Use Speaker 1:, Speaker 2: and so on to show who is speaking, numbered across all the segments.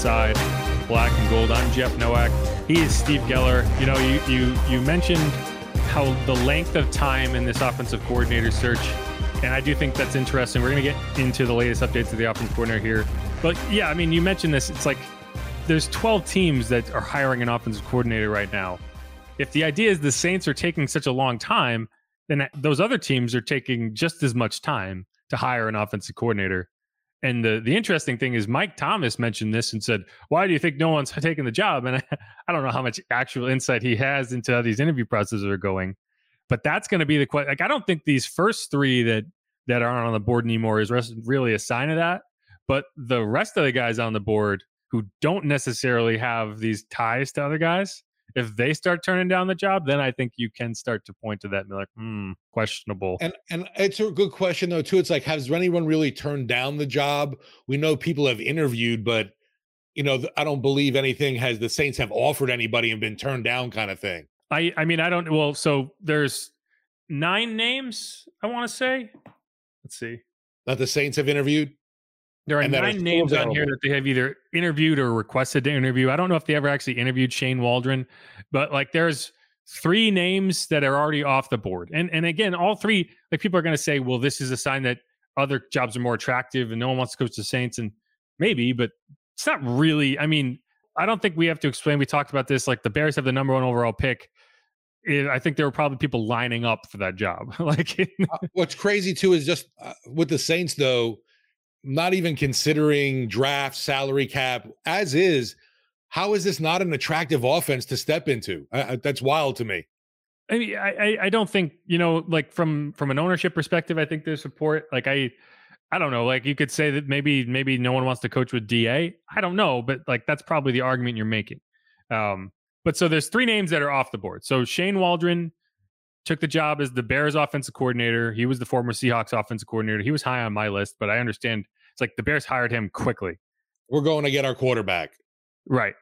Speaker 1: Inside Black and Gold. I'm Jeff Nowak. He is Steve Geller. You know, you you you mentioned how the length of time in this offensive coordinator search, and I do think that's interesting. We're going to get into the latest updates of the offensive coordinator here, but yeah, I mean, you mentioned this. It's like there's 12 teams that are hiring an offensive coordinator right now. If the idea is the Saints are taking such a long time, then those other teams are taking just as much time to hire an offensive coordinator. And the the interesting thing is Mike Thomas mentioned this and said, "Why do you think no one's taking the job?" And I, I don't know how much actual insight he has into how these interview processes are going, but that's going to be the question. Like, I don't think these first three that that aren't on the board anymore is really a sign of that. But the rest of the guys on the board who don't necessarily have these ties to other guys, if they start turning down the job, then I think you can start to point to that and be like, hmm, questionable.
Speaker 2: And and it's a good question though too. It's like, has anyone really turned down the job? We know people have interviewed, but you know, I don't believe anything has the Saints have offered anybody and been turned down, kind of thing.
Speaker 1: I I mean, I don't. Well, so there's nine names. I want to say. Let's see.
Speaker 2: That the Saints have interviewed.
Speaker 1: There are nine names on here that they have either interviewed or requested to interview. I don't know if they ever actually interviewed Shane Waldron, but like there's three names that are already off the board. And and again, all three, like people are going to say, well, this is a sign that other jobs are more attractive and no one wants to coach the Saints. And maybe, but it's not really. I mean, I don't think we have to explain. We talked about this. Like the Bears have the number one overall pick. I think there were probably people lining up for that job. like
Speaker 2: uh, what's crazy too is just uh, with the Saints though not even considering draft, salary cap, as is. How is this not an attractive offense to step into? Uh, that's wild to me.
Speaker 1: I mean, I, I don't think you know, like from from an ownership perspective, I think there's support. Like I, I don't know. Like you could say that maybe maybe no one wants to coach with Da. I don't know, but like that's probably the argument you're making. Um, but so there's three names that are off the board. So Shane Waldron took the job as the Bears offensive coordinator. He was the former Seahawks offensive coordinator. He was high on my list, but I understand it's like the Bears hired him quickly.
Speaker 2: We're going to get our quarterback.
Speaker 1: Right.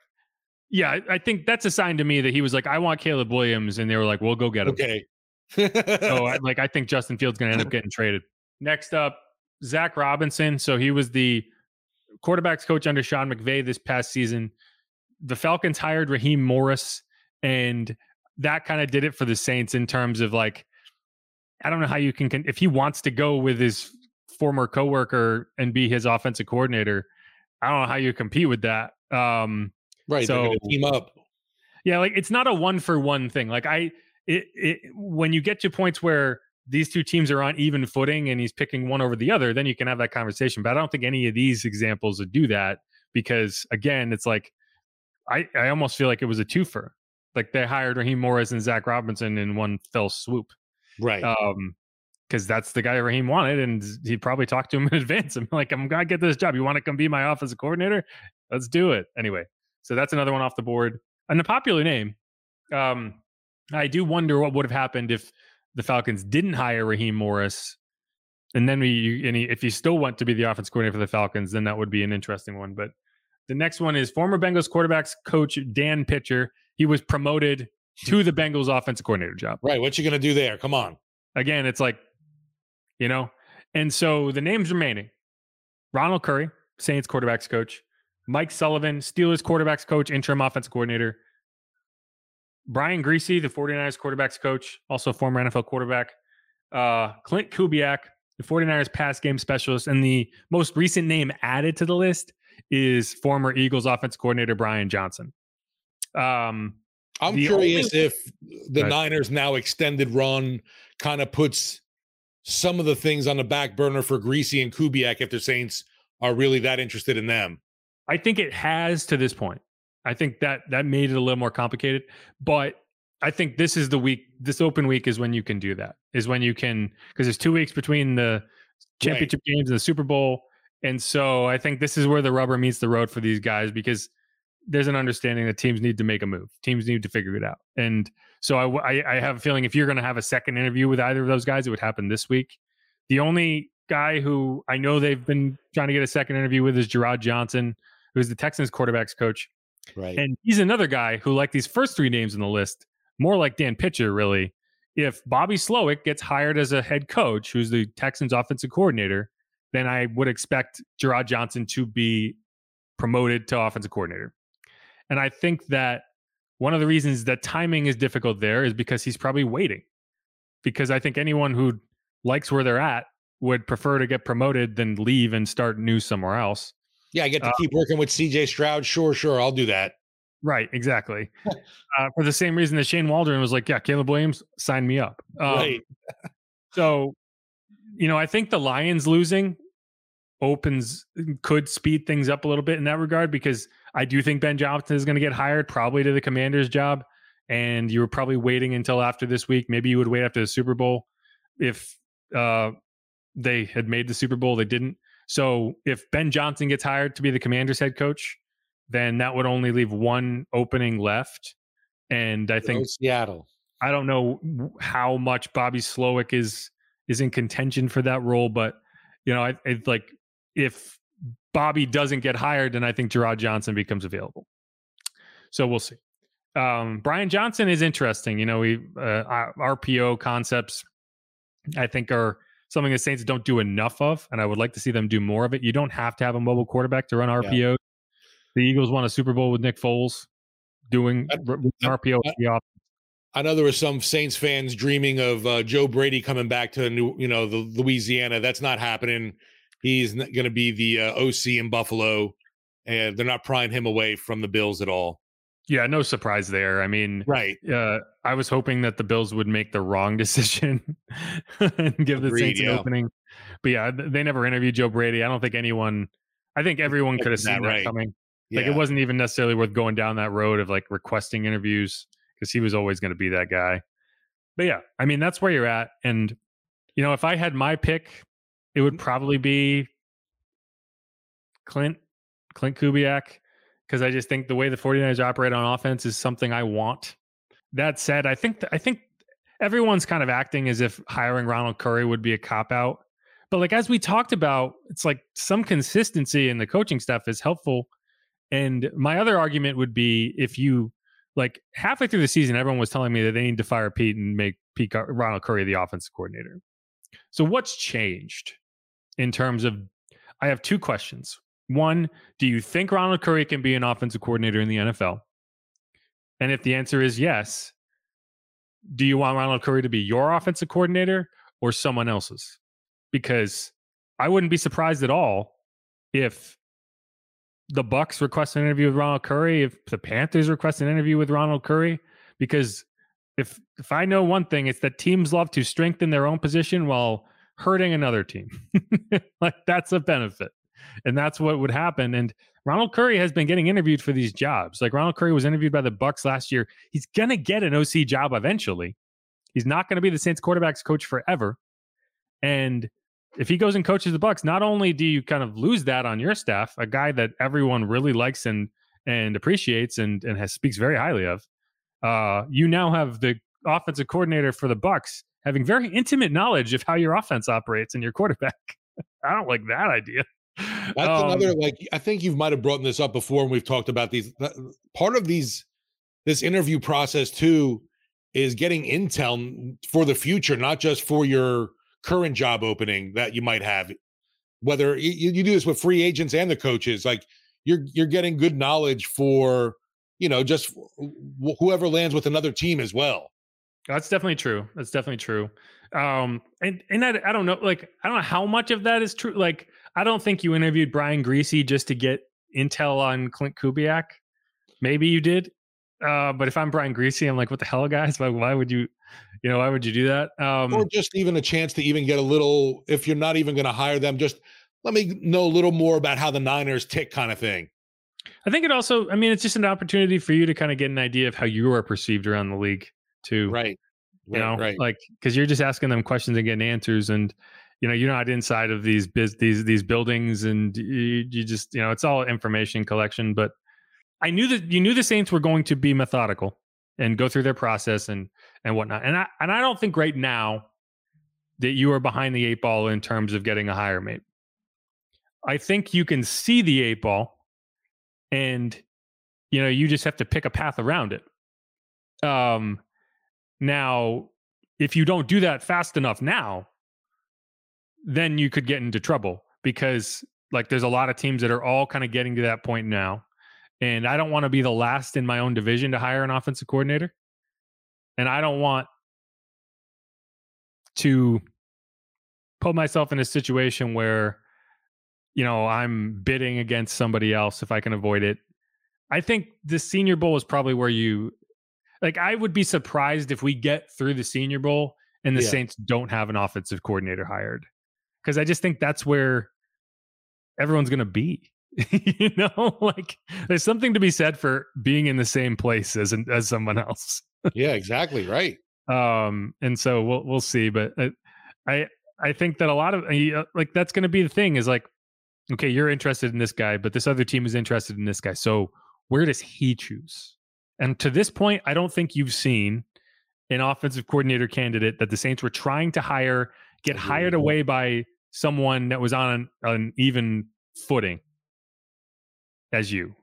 Speaker 1: Yeah, I think that's a sign to me that he was like, I want Caleb Williams, and they were like, we'll go get him.
Speaker 2: Okay.
Speaker 1: so I, like, I think Justin Fields going to end up getting traded. Next up, Zach Robinson. So he was the quarterbacks coach under Sean McVay this past season. The Falcons hired Raheem Morris, and that kind of did it for the Saints in terms of like, I don't know how you can, if he wants to go with his former coworker and be his offensive coordinator, I don't know how you compete with that. Um,
Speaker 2: right. So team up.
Speaker 1: Yeah. Like it's not a one for one thing. Like I, it, it, when you get to points where these two teams are on even footing and he's picking one over the other, then you can have that conversation. But I don't think any of these examples would do that because again, it's like, I, I almost feel like it was a twofer Like they hired Raheem Morris and Zach Robinson in one fell swoop.
Speaker 2: Right.
Speaker 1: Um, because that's the guy Raheem wanted, and he probably talked to him in advance. I'm like, I'm gonna get this job. You want to come be my offensive coordinator? Let's do it. Anyway, so that's another one off the board. And a popular name. Um, I do wonder what would have happened if the Falcons didn't hire Raheem Morris, and then we, and he, if he still went to be the offense coordinator for the Falcons, then that would be an interesting one. But the next one is former Bengals quarterbacks coach Dan Pitcher. He was promoted to the Bengals offensive coordinator job.
Speaker 2: Right. What you gonna do there? Come on.
Speaker 1: Again, it's like, you know, and so the names remaining: Ronald Curry, Saints quarterbacks coach; Mike Sullivan, Steelers quarterbacks coach, interim offensive coordinator; Brian Griese, the 49ers quarterbacks coach, also former NFL quarterback; uh, Clint Kubiak, the 49ers pass game specialist, and the most recent name added to the list is former Eagles offensive coordinator Brian Johnson. Um,
Speaker 2: I'm curious
Speaker 1: only-
Speaker 2: if the
Speaker 1: Right.
Speaker 2: Niners now extended run kind of puts some of the things on the back burner for Griese and Kubiak if the Saints are really that interested in them.
Speaker 1: I think it has to this point. I think that that made it a little more complicated, but I think this is the week. This open week is when you can do that. Is when you can because there's two weeks between the championship games and the Super Bowl, and so I think this is where the rubber meets the road for these guys because there's an understanding that teams need to make a move. Teams need to figure it out, and so I have a feeling if you're going to have a second interview with either of those guys, it would happen this week. The only guy who I know they've been trying to get a second interview with is Jerrod Johnson, who's the Texans quarterbacks coach.
Speaker 2: Right.
Speaker 1: And he's another guy who, like these first three names on the list, more like Dan Pitcher, really. If Bobby Slowik gets hired as a head coach, who's the Texans offensive coordinator, then I would expect Jerrod Johnson to be promoted to offensive coordinator. And I think that one of the reasons that timing is difficult there is because he's probably waiting. Because I think anyone who likes where they're at would prefer to get promoted than leave and start new somewhere else.
Speaker 2: yeah, I get to
Speaker 1: uh,
Speaker 2: keep working with CJ Stroud. Sure, sure. I'll do that.
Speaker 1: Right, exactly. uh, for the same reason that Shane Waldron was like, "Yeah, Caleb Williams, sign me up." Um,
Speaker 2: right.
Speaker 1: So, you know, I think the Lions losing opens could speed things up a little bit in that regard because I do think Ben Johnson is going to get hired probably to the Commanders job, and you were probably waiting until after this week. Maybe you would wait after the Super Bowl if uh, they had made the Super Bowl. They didn't. So if Ben Johnson gets hired to be the Commanders head coach, then that would only leave one opening left. And I think
Speaker 2: Seattle.
Speaker 1: I don't know how much Bobby Slowik is is in contention for that role, but you know, I, I like if Bobby doesn't get hired, then I think Jerrod Johnson becomes available. So we'll see. Um, Brian Johnson is interesting. You know, we uh, RPO concepts, I think, are something the Saints don't do enough of, and I would like to see them do more of it. You don't have to have a mobile quarterback to run RPO. The Eagles won a Super Bowl with Nick Foles doing
Speaker 2: I-
Speaker 1: an RPO.
Speaker 2: I- I know there were some Saints fans dreaming of uh, Joe Brady coming back to New, you know, the Louisiana. That's not happening. He's going to be the uh, OC in Buffalo, and they're not prying him away from the Bills at all.
Speaker 1: Yeah, no surprise there. I mean,
Speaker 2: Right.
Speaker 1: uh, I was hoping that the Bills would make the wrong decision and give the
Speaker 2: Agreed,
Speaker 1: Saints an opening. But yeah, they never interviewed Joe Brady. I don't think anyone. I think everyone could have seen
Speaker 2: that,
Speaker 1: that
Speaker 2: right.
Speaker 1: coming.
Speaker 2: Yeah.
Speaker 1: Like it wasn't even necessarily worth going down that road of like requesting interviews because he was always going to be that guy. But yeah, I mean that's where you're at, and you know if I had my pick, it would mm-hmm. probably be Clint Clint Kubiak because I just think the way the 49ers operate on offense is something I want. That said, I think I think everyone's kind of acting as if hiring Ronald Curry would be a cop out. But like as we talked about, it's like some consistency in the coaching stuff is helpful. And my other argument would be if you like halfway through the season, everyone was telling me that they need to fire Pete and make Pete Ronald Curry the offensive coordinator. So what's changed in terms of? I have two questions. One, do you think Ronald Curry can be an offensive coordinator in the NFL? And if the answer is yes, do you want Ronald Curry to be your offensive coordinator or someone else's? Because I wouldn't be surprised at all if the Bucks request an interview with Ronald Curry, if the Panthers request an interview with Ronald Curry, because if if I know one thing, it's that teams love to strengthen their own position while hurting another team. like that's a benefit. and that's what would happen. And Ronald Curry has been getting interviewed for these jobs. Like Ronald Curry was interviewed by the Bucks last year. He's gonna get an OC job eventually. He's not gonna be the Saints quarterbacks coach forever. And if he goes and coaches the Bucks, not only do you kind of lose that on your staff, a guy that everyone really likes and and appreciates and and has speaks very highly of, uh, you now have the offensive coordinator for the Bucks having very intimate knowledge of how your offense operates and your quarterback. I don't like that idea.
Speaker 2: That's um, another like I think you might have brought this up before and we've talked about these part of these this interview process too is getting intel for the future, not just for your current job opening that you might have. Whether you, you do this with free agents and the coaches, like you're you're getting good knowledge for you know just whoever lands with another team as well.
Speaker 1: That's definitely true. That's definitely true. Um, and and I, I don't know, like I don't know how much of that is true. Like I don't think you interviewed Brian Griese just to get intel on Clint Kubiak. Maybe you did. Uh, but if I'm Brian Griese, I'm like, what the hell, guys? Why, why would you, you know, why would you do that? Um,
Speaker 2: or just even a chance to even get a little, if you're not even going to hire them, just let me know a little more about how the Niners tick, kind of thing.
Speaker 1: I think it also, I mean, it's just an opportunity for you to kind of get an idea of how you are perceived around the league, too.
Speaker 2: Right.
Speaker 1: You know,
Speaker 2: right.
Speaker 1: like because you're just asking them questions and getting answers, and you know you're not inside of these biz these these buildings, and you, you just you know it's all information collection. But I knew that you knew the Saints were going to be methodical and go through their process and and whatnot. And I and I don't think right now that you are behind the eight ball in terms of getting a higher mate. I think you can see the eight ball, and you know you just have to pick a path around it. Um, now, if you don't do that fast enough now, then you could get into trouble because like there's a lot of teams that are all kind of getting to that point now. And I don't want to be the last in my own division to hire an offensive coordinator. And I don't want to put myself in a situation where you know I'm bidding against somebody else if I can avoid it. I think the Senior Bowl is probably where you like I would be surprised if we get through the Senior Bowl and the yeah. Saints don't have an offensive coordinator hired. Cuz I just think that's where everyone's going to be. you know, like there's something to be said for being in the same place as as someone else.
Speaker 2: yeah, exactly, right.
Speaker 1: Um and so we'll we'll see, but uh, I I think that a lot of like that's going to be the thing is like okay, you're interested in this guy, but this other team is interested in this guy. So where does he choose? And to this point, I don't think you've seen an offensive coordinator candidate that the Saints were trying to hire get hired away by someone that was on an, an even footing as you.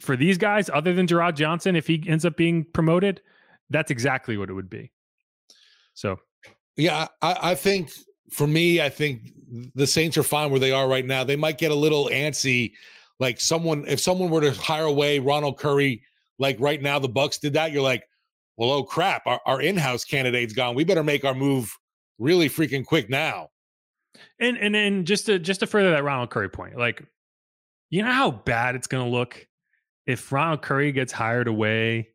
Speaker 1: For these guys, other than Jerrod Johnson, if he ends up being promoted, that's exactly what it would be. So,
Speaker 2: yeah, I, I think for me, I think the Saints are fine where they are right now. They might get a little antsy, like someone if someone were to hire away Ronald Curry like right now the Bucks did that, you're like, well, oh crap, our, our in-house candidate's gone. We better make our move really freaking quick now.
Speaker 1: And and and just to just to further that Ronald Curry point, like, you know how bad it's gonna look if Ronald Curry gets hired away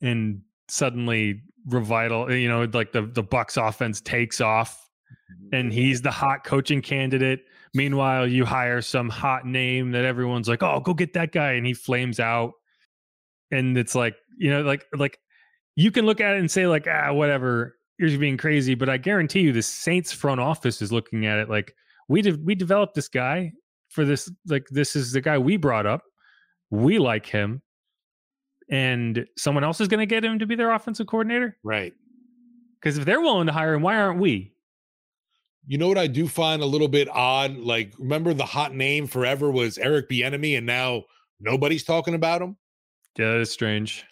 Speaker 1: and suddenly revital, you know, like the the Bucks offense takes off and he's the hot coaching candidate. Meanwhile, you hire some hot name that everyone's like, "Oh, go get that guy," and he flames out. And it's like you know like like you can look at it and say like ah whatever you're being crazy but i guarantee you the saints front office is looking at it like we de- we developed this guy for this like this is the guy we brought up. We like him. And someone else is going to get him to be their offensive coordinator?
Speaker 2: Right.
Speaker 1: Because if they're willing to hire him why aren't we
Speaker 2: you know what i do find a little bit odd like remember the hot name forever was eric bieniemy and now nobody's talking about him
Speaker 1: yeah, that is strange.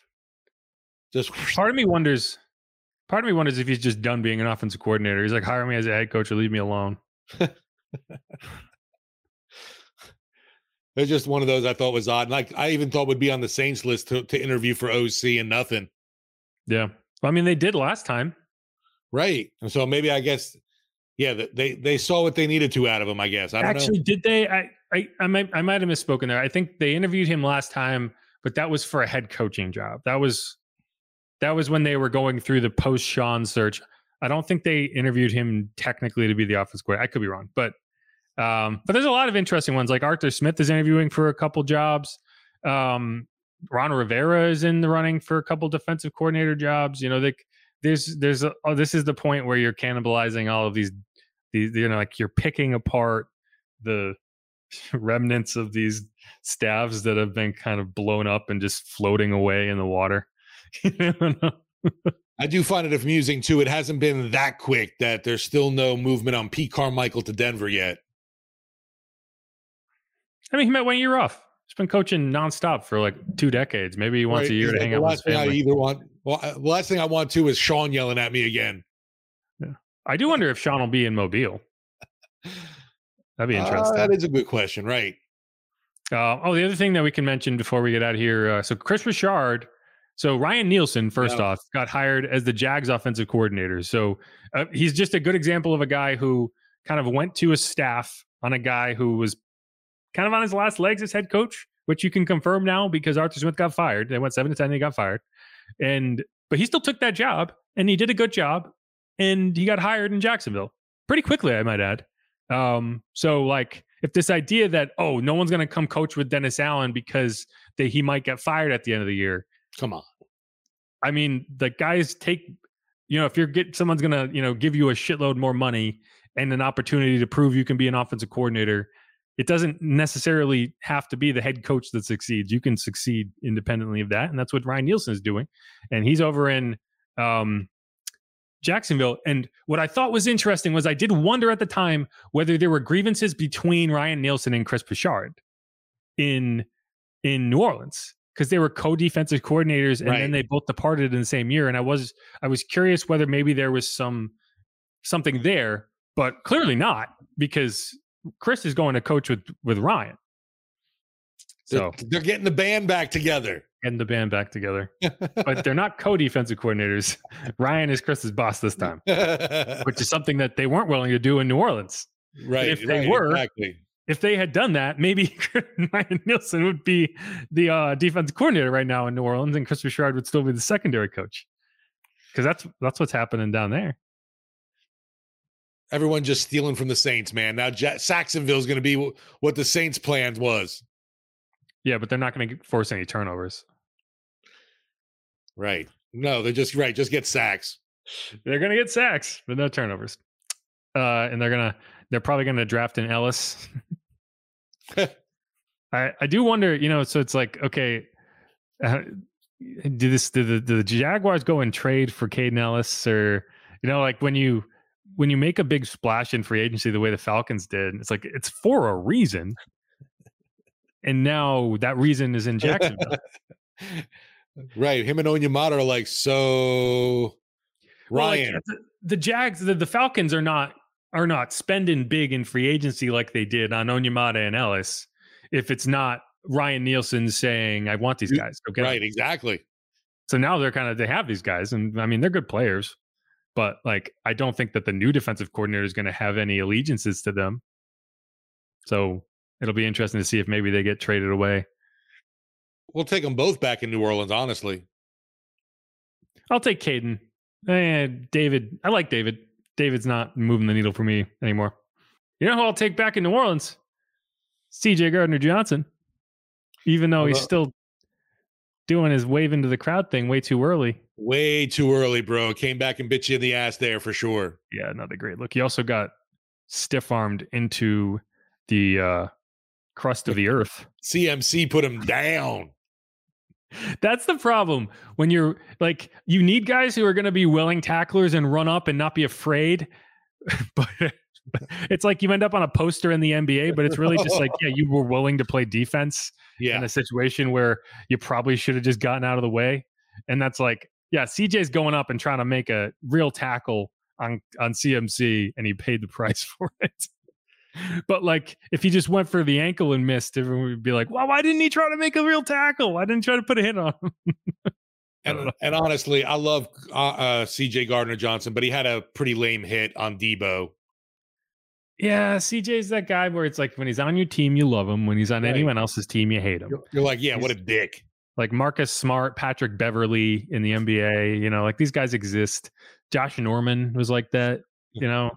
Speaker 2: Just
Speaker 1: part of me wonders. Part of me wonders if he's just done being an offensive coordinator. He's like, hire me as a head coach or leave me alone.
Speaker 2: It's just one of those I thought was odd. Like I even thought would be on the Saints list to, to interview for OC and nothing.
Speaker 1: Yeah. I mean, they did last time.
Speaker 2: Right. And so maybe I guess, yeah, they they saw what they needed to out of him. I guess. I
Speaker 1: Actually,
Speaker 2: know.
Speaker 1: did they? I, I I might I might have misspoken there. I think they interviewed him last time but that was for a head coaching job. That was that was when they were going through the post Sean search. I don't think they interviewed him technically to be the office coordinator. I could be wrong, but Um, but there's a lot of interesting ones. Like Arthur Smith is interviewing for a couple jobs. Um, Ron Rivera is in the running for a couple defensive coordinator jobs. You know, like there's there's a, oh, this is the point where you're cannibalizing all of these these you know like you're picking apart the remnants of these staves that have been kind of blown up and just floating away in the water.
Speaker 2: I do find it amusing too. It hasn't been that quick that there's still no movement on Pete Carmichael to Denver yet.
Speaker 1: I mean, he might one year off. He's been coaching nonstop for like two decades. Maybe he wants right. a year to hang out with his family.
Speaker 2: I either want. Well, the last thing I want to is Sean yelling at me again.
Speaker 1: Yeah, I do wonder if Sean will be in Mobile. That'd be interesting.
Speaker 2: Uh, that is a good question, right?
Speaker 1: Uh, oh, the other thing that we can mention before we get out of here. Uh, so Kris Richard. So Ryan Nielsen, first yeah. off, got hired as the Jags offensive coordinator. So uh, he's just a good example of a guy who kind of went to a staff on a guy who was kind of on his last legs as head coach, which you can confirm now because Arthur Smith got fired. They went seven to ten, and he got fired. And but he still took that job and he did a good job. And he got hired in Jacksonville pretty quickly, I might add. Um, so like if this idea that oh no one's gonna come coach with Dennis Allen because they, he might get fired at the end of the year.
Speaker 2: Come on.
Speaker 1: I mean, the guys take you know, if you're get someone's gonna, you know, give you a shitload more money and an opportunity to prove you can be an offensive coordinator, it doesn't necessarily have to be the head coach that succeeds. You can succeed independently of that, and that's what Ryan Nielsen is doing. And he's over in um, Jacksonville. And what I thought was interesting was I did wonder at the time whether there were grievances between Ryan Nielsen and Kris Richard in in New Orleans because they were co-defensive coordinators, and right. then they both departed in the same year. And I was I was curious whether maybe there was some something there, but clearly not because Kris is going to coach with with Ryan.
Speaker 2: So they're, they're getting the band back together.
Speaker 1: Getting the band back together. but they're not co-defensive coordinators. Ryan is Kris's boss this time. which is something that they weren't willing to do in New Orleans.
Speaker 2: Right.
Speaker 1: If they
Speaker 2: right,
Speaker 1: were,
Speaker 2: exactly.
Speaker 1: if they had done that, maybe Ryan Nielsen would be the uh, defensive coordinator right now in New Orleans, and Kris Richard would still be the secondary coach. Because that's that's what's happening down there.
Speaker 2: Everyone just stealing from the Saints, man. Now J- Sacksonville is going to be w- what the Saints' plans was.
Speaker 1: Yeah, but they're not going to force any turnovers.
Speaker 2: Right. No, they're just right. Just get sacks.
Speaker 1: They're going to get sacks, but no turnovers. Uh, and they're gonna they're probably going to draft an Elliss. I I do wonder, you know. So it's like, okay, uh, do this? Do the, do the Jaguars go and trade for Kaden Elliss, or you know, like when you when you make a big splash in free agency the way the Falcons did, it's like it's for a reason. And now that reason is in Jacksonville.
Speaker 2: right. Him and Onyemata are like, so Ryan. Well, like,
Speaker 1: the, the, Jags, the, the Falcons are not are not spending big in free agency like they did on Onyemata and Elliss. If it's not Ryan Nielsen saying, I want these guys.
Speaker 2: Okay. Right, exactly.
Speaker 1: So now they're kind of they have these guys, and I mean they're good players. But like, I don't think that the new defensive coordinator is going to have any allegiances to them. So it'll be interesting to see if maybe they get traded away.
Speaker 2: We'll take them both back in New Orleans, honestly.
Speaker 1: I'll take Kaden. And David, I like David. David's not moving the needle for me anymore. You know who I'll take back in New Orleans? CJ Gardner Johnson. Even though he's still doing his wave into the crowd thing way too early.
Speaker 2: Way too early, bro. Came back and bit you in the ass there for sure.
Speaker 1: Yeah, another great look. He also got stiff armed into the uh, crust of the earth.
Speaker 2: CMC put him down.
Speaker 1: That's the problem when you're like, you need guys who are going to be willing tacklers and run up and not be afraid. but it's like you end up on a poster in the NBA, but it's really just like, yeah, you were willing to play defense
Speaker 2: yeah.
Speaker 1: in a situation where you probably should have just gotten out of the way. And that's like, yeah, CJ's going up and trying to make a real tackle on on CMC, and he paid the price for it. but like, if he just went for the ankle and missed, everyone would be like, "Well, why didn't he try to make a real tackle? Why didn't he try to put a hit on him?"
Speaker 2: and, and honestly, I love uh, uh, CJ Gardner Johnson, but he had a pretty lame hit on Deebo.
Speaker 1: Yeah, CJ's that guy where it's like when he's on your team, you love him. When he's on right. anyone else's team, you hate him.
Speaker 2: You're, you're like, yeah, he's, what a dick
Speaker 1: like Marcus Smart, Patrick Beverley in the NBA. You know, like these guys exist. Josh Norman was like that. You know,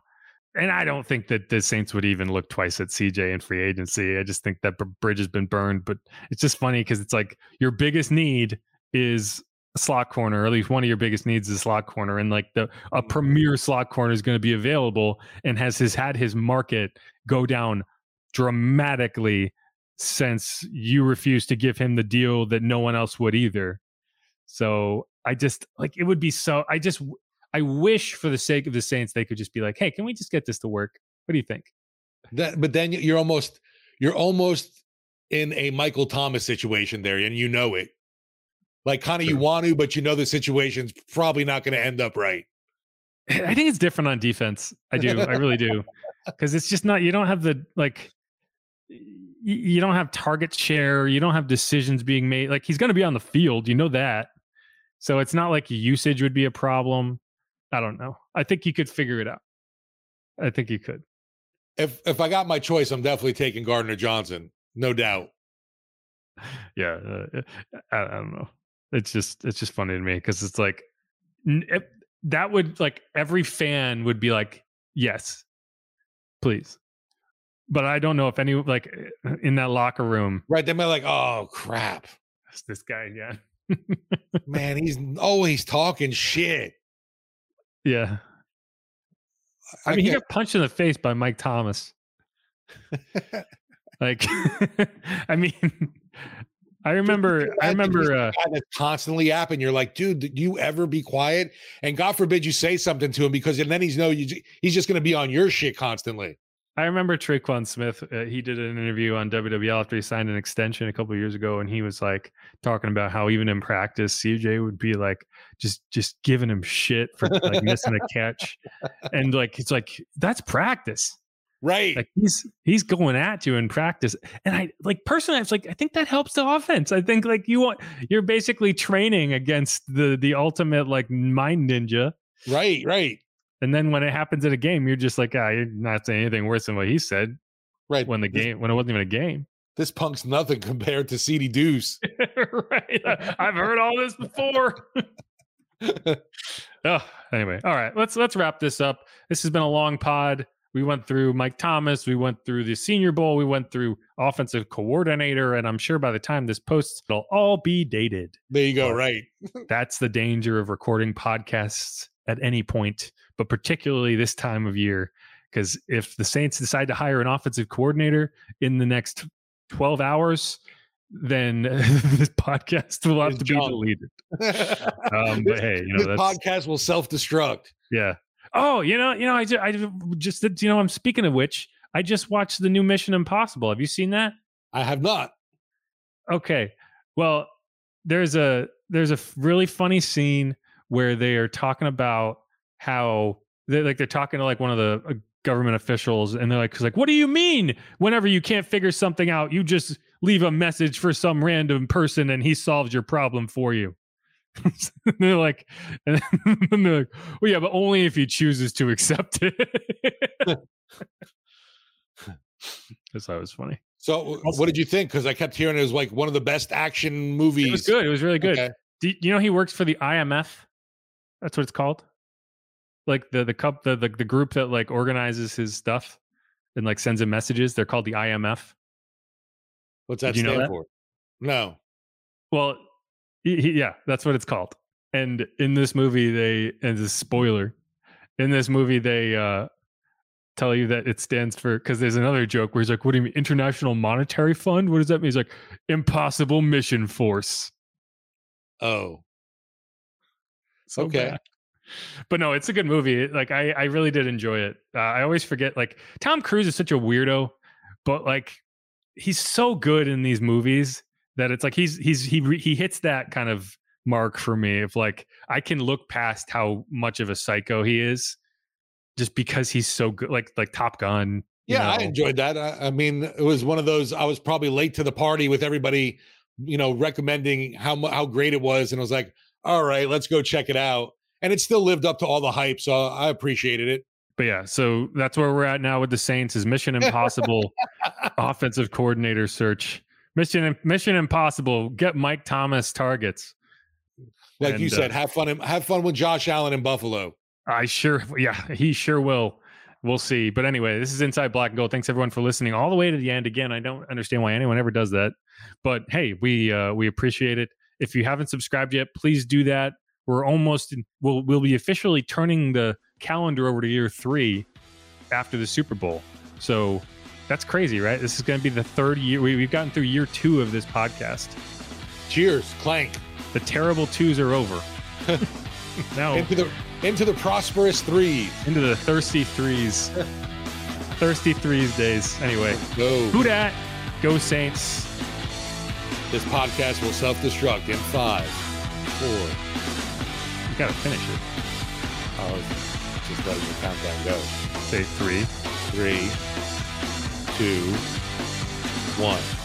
Speaker 1: and I don't think that the Saints would even look twice at CJ in free agency. I just think that bridge has been burned. But it's just funny because it's like your biggest need is a slot corner, or at least one of your biggest needs is slot corner, and like the a
Speaker 2: Mm-hmm.
Speaker 1: premier slot corner is going to be available, and has his had his market go down dramatically since you refused to give him the deal that no one else would either. So I just like it would be so. I just I wish for the sake of the Saints they could just be like, hey, can we just get this to work? What do you think?
Speaker 2: That, but then you're almost you're almost in a Michael Thomas situation there, and you know it. Like kind of you want to, but you know the situation's probably not going to end up right.
Speaker 1: I think it's different on defense. I do. I really do. Because it's just not, you don't have the, like, you don't have target share. You don't have decisions being made. Like, he's going to be on the field. You know that. So it's not like usage would be a problem. I don't know. I think you could figure it out. I think you could.
Speaker 2: If if I got my choice, I'm definitely taking Gardner Johnson, no doubt.
Speaker 1: Yeah. Uh, I, I don't know. It's just, it's just funny to me because it's like, it- that would, like, every fan would be like, yes, please. But I don't know if any, like, in that locker room,
Speaker 2: Right? They might like, oh crap,
Speaker 1: It's this guy again.
Speaker 2: man, he's always talking shit.
Speaker 1: yeah. I mean, he got punched in the face by Mike Thomas. Like, I mean, I remember, I remember, uh,
Speaker 2: that's constantly yapping. You're like, dude, do you ever be quiet? And God forbid you say something to him because then he's no, you. He's just going to be on your shit constantly.
Speaker 1: I remember Tre'Quan Smith. Uh, he did an interview on WWL after he signed an extension a couple of years ago, and he was like talking about how even in practice, CJ would be like just just giving him shit for like missing a catch, and like it's like that's practice.
Speaker 2: Right.
Speaker 1: Like he's he's going at you in practice, and I like personally, I was like, I think that helps the offense. I think like you want you're basically training against the the ultimate like mind ninja.
Speaker 2: right. Right.
Speaker 1: And then when it happens in a game, you're just like, ah, you're not saying anything worse than what he said
Speaker 2: Right.
Speaker 1: when the
Speaker 2: This-
Speaker 1: game when it wasn't even a game.
Speaker 2: This punk's nothing compared to CD Deuce.
Speaker 1: right. I've heard all this before. oh, anyway. All right. Let's let's wrap this up. This has been a long pod. We went through Mike Thomas, we went through the senior bowl, we went through offensive coordinator, and I'm sure by the time this posts, it'll all be dated.
Speaker 2: There you go.
Speaker 1: Oh.
Speaker 2: Right.
Speaker 1: That's the danger of recording podcasts at any point, but particularly this time of year. Because if the Saints decide to hire an offensive coordinator in the next 12 hours, then this podcast will have
Speaker 2: It's
Speaker 1: to be
Speaker 2: junk.
Speaker 1: deleted. Um, but hey, you know,
Speaker 2: this podcast will self destruct.
Speaker 1: yeah. Oh, you know, you know, I just, I just, you know, I'm speaking of which, I just watched the new Mission Impossible. Have you seen that?
Speaker 2: I have not.
Speaker 1: Okay. Well, there's a there's a really funny scene where they are talking about how they like they're talking to like one of the uh, government officials and they're like like what do you mean whenever you can't figure something out you just leave a message for some random person and he solves your problem for you. They're like and they're like well yeah but only if he chooses to accept it. That's thought it was funny.
Speaker 2: So, what did you think? Because I kept hearing it was like one of the best action movies.
Speaker 1: It was good. It was really good.
Speaker 2: Okay.
Speaker 1: Do you know he works for the IMF? That's what it's called. Like the the cup the, the the group that like organizes his stuff and like sends him messages. They're called the IMF.
Speaker 2: What's that
Speaker 1: Did you know
Speaker 2: stand
Speaker 1: that?
Speaker 2: for? No.
Speaker 1: Well, he, he- yeah, that's what it's called. And in this movie, they and this spoiler, in this movie they uh tell you that it stands for because there's another joke where he's like, "What do you mean, International Monetary Fund? What does that mean?" He's like, "Impossible Mission Force."
Speaker 2: Oh.
Speaker 1: So
Speaker 2: Okay.
Speaker 1: bad. But no, it's a good movie. Like I, I really did enjoy it. Uh, I always forget. Like Tom Cruise is such a weirdo, but like he's so good in these movies that it's like he's he's he he hits that kind of mark for me. If like I can look past how much of a psycho he is, just because he's so good. Like like Top Gun.
Speaker 2: Yeah, I enjoyed that. I, I mean, it was one of those. I was probably late to the party with everybody, you know, recommending how how great it was, and I was like, "All right, let's go check it out." And it still lived up to all the hype, so I appreciated it.
Speaker 1: But yeah, so that's where we're at now with the Saints. Is Mission Impossible offensive coordinator search? Mission Mission Impossible. Get Mike Thomas targets.
Speaker 2: Like you
Speaker 1: And, uh,
Speaker 2: said, have fun. Have fun with Josh Allen in Buffalo.
Speaker 1: I sure, yeah, he sure will. we'll see. But anyway, this is Inside Black and Gold. Thanks everyone for listening all the way to the end. Again, I don't understand why anyone ever does that, but hey, we uh, we appreciate it. If you haven't subscribed yet, please do that. We're almost in, we'll we'll be officially turning the calendar over to year three after the Super Bowl. So that's crazy, right? This is going to be the third year. We, we've gotten through year two of this podcast.
Speaker 2: Cheers, clank.
Speaker 1: The terrible twos are over. now
Speaker 2: into the into the prosperous threes.
Speaker 1: Into the thirsty threes. thirsty threes days. Anyway,
Speaker 2: go.
Speaker 1: Who dat? Go Saints.
Speaker 2: This podcast will self-destruct in five, four.
Speaker 1: Gotta finish it.
Speaker 2: Oh, Was just letting the countdown go.
Speaker 1: Say three,
Speaker 2: three, two, one.